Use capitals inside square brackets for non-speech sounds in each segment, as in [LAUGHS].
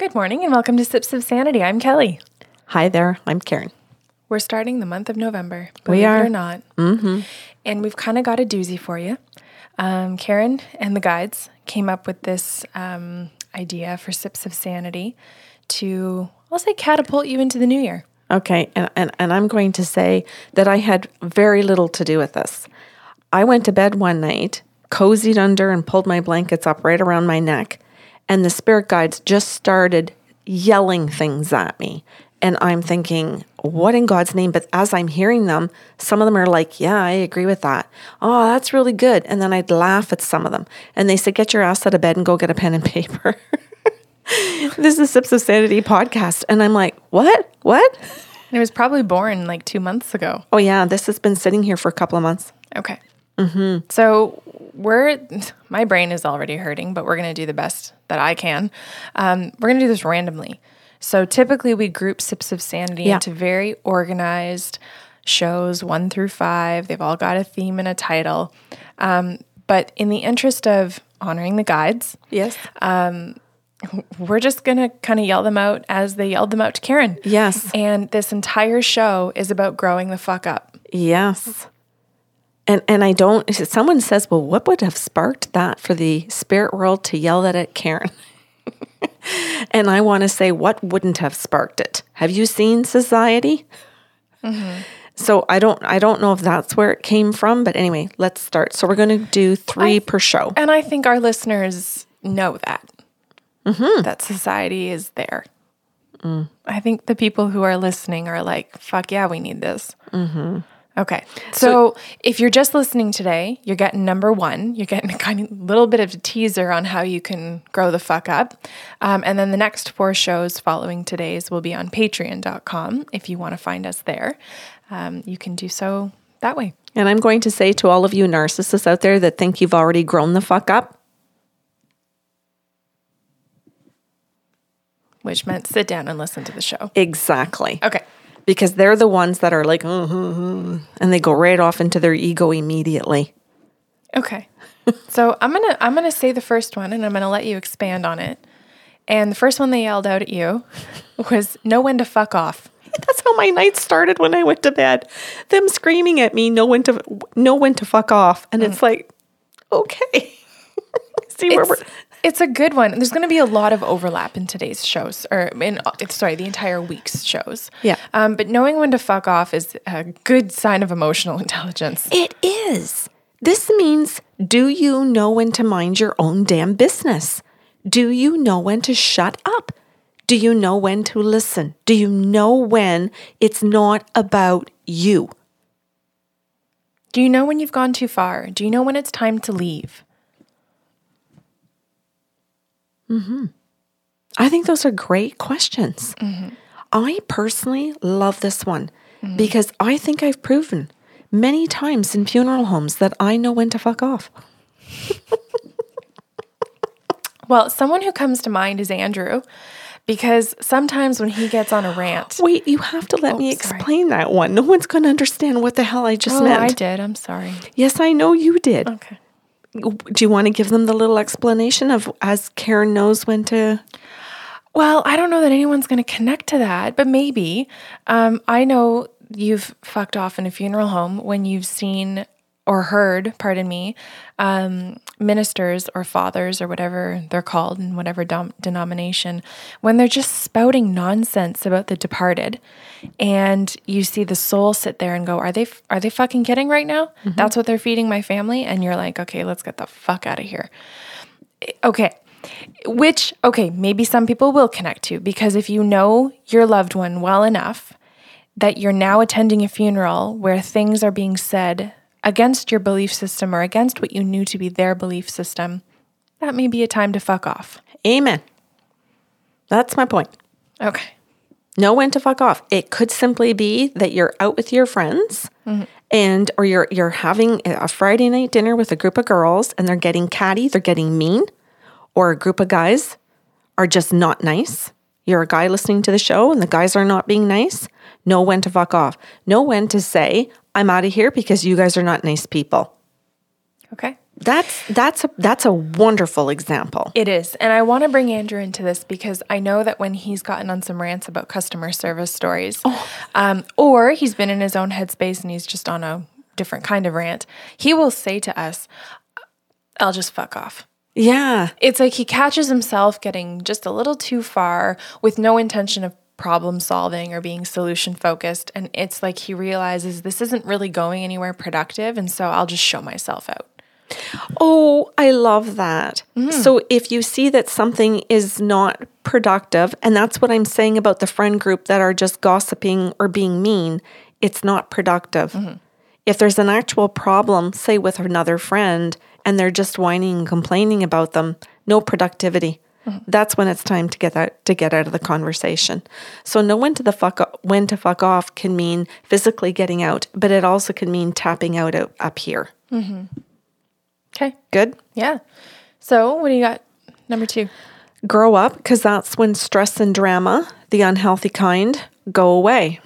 Good morning and welcome to Sips of Sanity. I'm Kelly. Hi there, I'm Karen. We're starting the month of November. We are. it or not. Mm-hmm. And we've kind of got a doozy for you. Um, Karen and the guides came up with this um, idea for Sips of Sanity to, I'll say, catapult you into the new year. Okay, and, and, and I'm going to say that I had very little to do with this. I went to bed one night, cozied under, and pulled my blankets up right around my neck, and the spirit guides just started yelling things at me. And I'm thinking, what in God's name? But as I'm hearing them, some of them are like, yeah, I agree with that. Oh, that's really good. And then I'd laugh at some of them. And they said, get your ass out of bed and go get a pen and paper. [LAUGHS] this is Sips of Sanity podcast. And I'm like, what? What? It was probably born like two months ago. Oh, yeah, this has been sitting here for a couple of months. Okay. Mm-hmm. So we're, my brain is already hurting, but we're going to do the best that I can. Um, we're going to do this randomly. So typically we group Sips of Sanity Yeah. into very organized shows, one through five. They've all got a theme and a title. Um, but in the interest of honoring the guides, Yes. we're just going to kind of yell them out as they yelled them out to Karen. Yes. And this entire show is about growing the fuck up. Yes. And and I don't someone says, well, what would have sparked that for the spirit world to yell that at Karen? [LAUGHS] and I want to say, what wouldn't have sparked it? Have you seen society? So I don't I don't know if that's where it came from, but anyway, let's start. So we're going to do three per show. And I think our listeners know that. Mm-hmm. That society is there. Mm. I think the people who are listening are like, fuck yeah, we need this. Mm-hmm. Okay. So, if you're just listening today, you're getting number one. You're getting a kind of little bit of a teaser on how you can grow the fuck up. Um, and then the next four shows following today's will be on patreon.com. If you want to find us there, um, you can do so that way. And I'm going to say to all of you narcissists out there that think you've already grown the fuck up, Which meant sit down and listen to the show. exactly. Okay. Because they're the ones that are like, "Uh, uh, uh," and they go right off into their ego immediately. Okay. [LAUGHS] so I'm gonna I'm gonna say the first one and I'm gonna let you expand on it. And the first one they yelled out at you [LAUGHS] was know when to fuck off. [LAUGHS] That's how my night started when I went to bed. Them screaming at me, know when to know when to fuck off, and it's like, okay, see where we're. It's, a good one. There's going to be a lot of overlap in today's shows, or in sorry, the entire week's shows. Yeah. Um, but knowing when to fuck off is a good sign of emotional [LAUGHS] intelligence. It is. This means, do you know when to mind your own damn business? Do you know when to shut up? Do you know when to listen? Do you know when it's not about you? Do you know when you've gone too far? Do you know when it's time to leave? Mm-hmm. I think those are great questions. Mm-hmm. I personally love this one mm-hmm. because I think I've proven many times in funeral homes that I know when to fuck off. [LAUGHS] Well, someone who comes to mind is Andrew, because sometimes when he gets on a rant, [GASPS] Wait, you have to let me Oh, sorry. explain that one. No one's going to understand what the hell I just oh, meant. I did. I'm sorry. Yes, I know you did. Okay. Do you want to give them the little explanation of as Karen knows when to? Well, I don't know that anyone's going to connect to that, but maybe. Um, I know you've fucked off in a funeral home when you've seen or heard, pardon me, um, ministers or fathers or whatever they're called in whatever dom- denomination, when they're just spouting nonsense about the departed, and you see the soul sit there and go, "Are they are they fucking kidding right now? That's what they're feeding my family," and you're like, "Okay, let's get the fuck out of here." Okay. Which, okay, maybe some people will connect to because if you know your loved one well enough that you're now attending a funeral where things are being said against your belief system or against what you knew to be their belief system, that may be a time to fuck off. Amen. That's my point. Okay. know when to fuck off. It could simply be that you're out with your friends mm-hmm. and or you're you're having a Friday night dinner with a group of girls and they're getting catty, they're getting mean, or a group of guys are just not nice. You're a guy listening to the show and the guys are not being nice. Know when to fuck off. Know when to say, I'm out of here because you guys are not nice people. Okay. That's that's a that's a wonderful example. It is. And I want to bring Andrew into this because I know that when he's gotten on some rants about customer service stories, um, or he's been in his own headspace and he's just on a different kind of rant, he will say to us, I'll just fuck off. Yeah. It's like he catches himself getting just a little too far with no intention of problem solving or being solution focused. And it's like he realizes this isn't really going anywhere productive. And so I'll just show myself out. Oh, I love that. Mm. So if you see that something is not productive, and that's what I'm saying about the friend group that are just gossiping or being mean, it's not productive. Mm-hmm. If there's an actual problem, say with another friend, and they're just whining and complaining about them, no productivity. Mm-hmm. That's when it's time to get out to get out of the conversation. So know when to the fuck o- when to fuck off can mean physically getting out, but it also can mean tapping out o- up here. Mm-hmm. Okay. Good. Yeah. So what do you got? Number two. grow up because that's when stress and drama, the unhealthy kind, go away.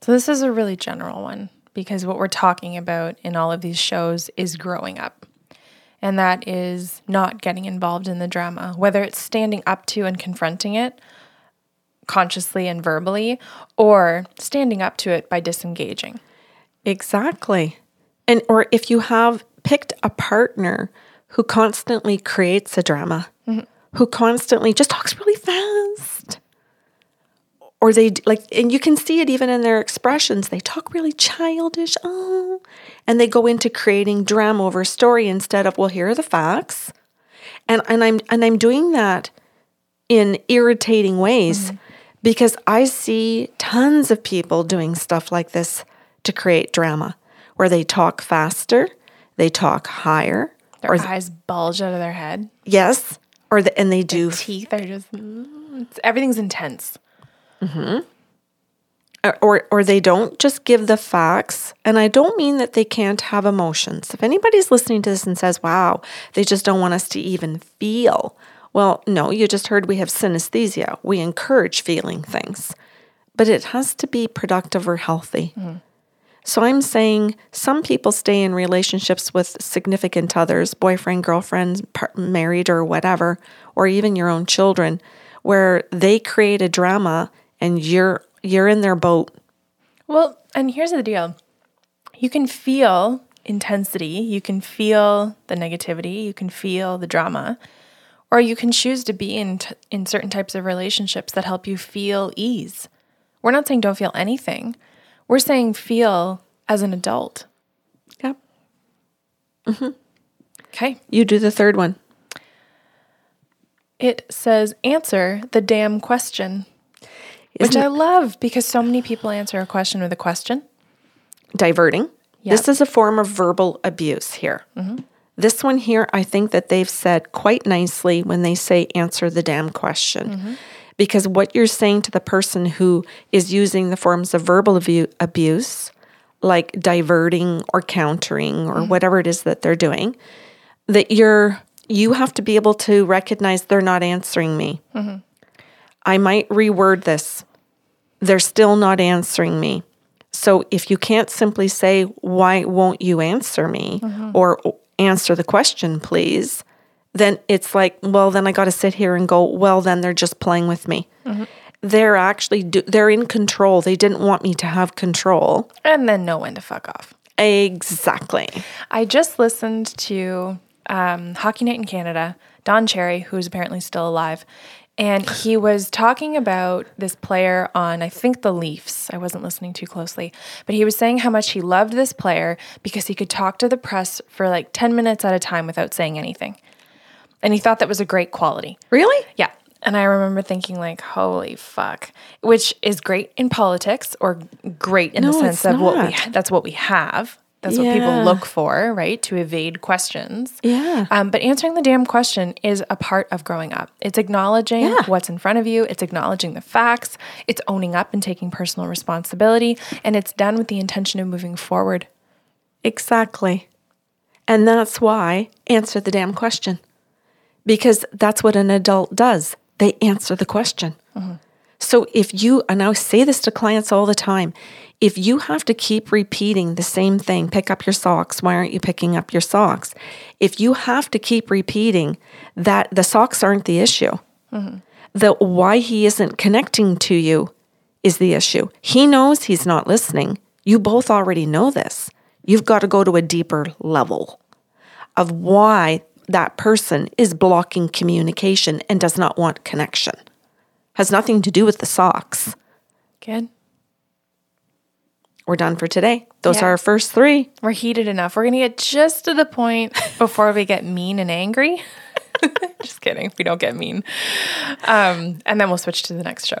So this is a really general one because what we're talking about in all of these shows is growing up. And that is not getting involved in the drama, whether it's standing up to and confronting it consciously and verbally, or standing up to it by disengaging. Exactly. And or if you have picked a partner who constantly creates a drama, mm-hmm. who constantly just talks really fast. Or they like, and you can see it even in their expressions. They talk really childish, oh, and they go into creating drama over story instead of, well, here are the facts, and and I'm and I'm doing that in irritating ways because I see tons of people doing stuff like this to create drama where they talk faster, they talk higher, Their or eyes bulge out of their head. yes, or the, and they do Teeth are just, mm, it's, everything's intense. Mm-hmm. Uh, or or they don't just give the facts. And i don't mean that they can't have emotions. If anybody's listening to this and says wow they just don't want us to even feel well no you just heard we have synesthesia. We encourage feeling things. But it has to be productive or healthy. Mm-hmm. So i'm saying some people stay in relationships with significant others boyfriend girlfriend par- married or whatever or even your own children where they create a drama and you're you're in their boat Well, and here's the deal you can feel intensity, you can feel the negativity, you can feel the drama, or you can choose to be in, t- in certain types of relationships that help you feel ease. We're not saying don't feel anything, we're saying feel as an adult. Yep. Mm-hmm. Okay. You do the third one. It says answer the damn question, which Isn't I love because so many people answer a question with a question. diverting. This is a form of verbal abuse here. Mm-hmm. This one here, I think that they've said quite nicely when they say answer the damn question. Mm-hmm. Because what you're saying to the person who is using the forms of verbal abu- abuse, like diverting or countering or mm-hmm. whatever it is that they're doing, that you're you have to be able to recognize they're not answering me. I might reword this. They're still not answering me. So if you can't simply say, why won't you answer me? Or answer the question, please, then it's like, well, then I got to sit here and go, well, then they're just playing with me. They're actually, do, they're in control. They didn't want me to have control. And then know when to fuck off. Exactly. I just listened to um, Hockey Night in Canada, Don Cherry, who's apparently still alive, and he was talking about this player on, I think, the Leafs. I wasn't listening too closely, but he was saying how much he loved this player because he could talk to the press for like 10 minutes at a time without saying anything. And he thought that was a great quality. Really? Yeah. And I remember thinking, like, holy fuck, which is great in politics or great in the sense of what we, that's what we have. That's what people look for, right? To evade questions. Yeah. Um, but answering the damn question is a part of growing up. It's acknowledging Yeah. what's in front of you, it's acknowledging the facts, it's owning up and taking personal responsibility, and it's done with the intention of moving forward. Exactly. And that's why answer the damn question. Because that's what an adult does. They answer the question. So if you, and I say this to clients all the time, if you have to keep repeating the same thing, pick up your socks, why aren't you picking up your socks? If you have to keep repeating that the socks aren't the issue, mm-hmm. the why he isn't connecting to you is the issue. He knows he's not listening. You both already know this. You've got to go to a deeper level of why that person is blocking communication and does not want connection. Has nothing to do with the socks. Good. We're done for today. Those Yeah. are our first three. We're heated enough. We're going to get just to the point [LAUGHS] before we get mean and angry. [LAUGHS] just kidding. We don't get mean. Um, and then we'll switch to the next show.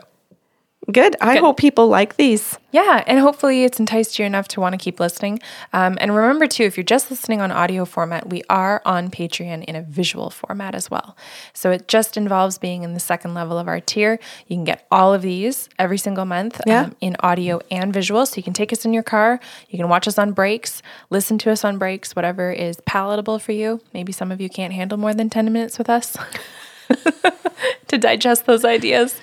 Good. I hope people like these. Yeah, and hopefully it's enticed you enough to want to keep listening. Um, and remember, too, if you're just listening on audio format, we are on Patreon in a visual format as well. So it just involves being in the second level of our tier. You can get all of these every single month Yeah. um, in audio and visual. So you can take us in your car, you can watch us on breaks, listen to us on breaks, whatever is palatable for you. Maybe some of you can't handle more than 10 minutes with us. [LAUGHS] [LAUGHS] to digest those ideas.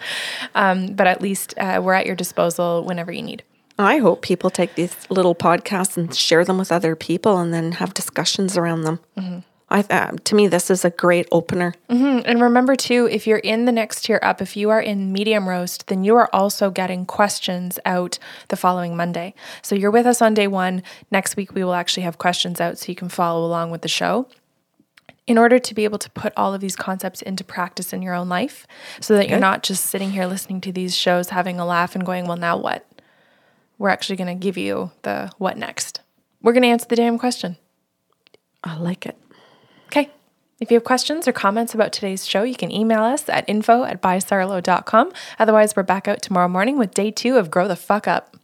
Um, but at least uh, we're at your disposal whenever you need. I hope people take these little podcasts and share them with other people and then have discussions around them. I, uh, to me, this is a great opener. And remember, too, if you're in the next tier up, if you are in medium roast, then you are also getting questions out the following Monday. So you're with us on day one. Next week, we will actually have questions out so you can follow along with the show. In order to be able to put all of these concepts into practice in your own life, so that you're not just sitting here listening to these shows, having a laugh, and going, Well, now what? We're actually going to give you the what next. We're going to answer the damn question. I like it. Okay. If you have questions or comments about today's show, you can email us at info at buysarlo.com. Otherwise, we're back out tomorrow morning with day two of Grow the Fuck Up.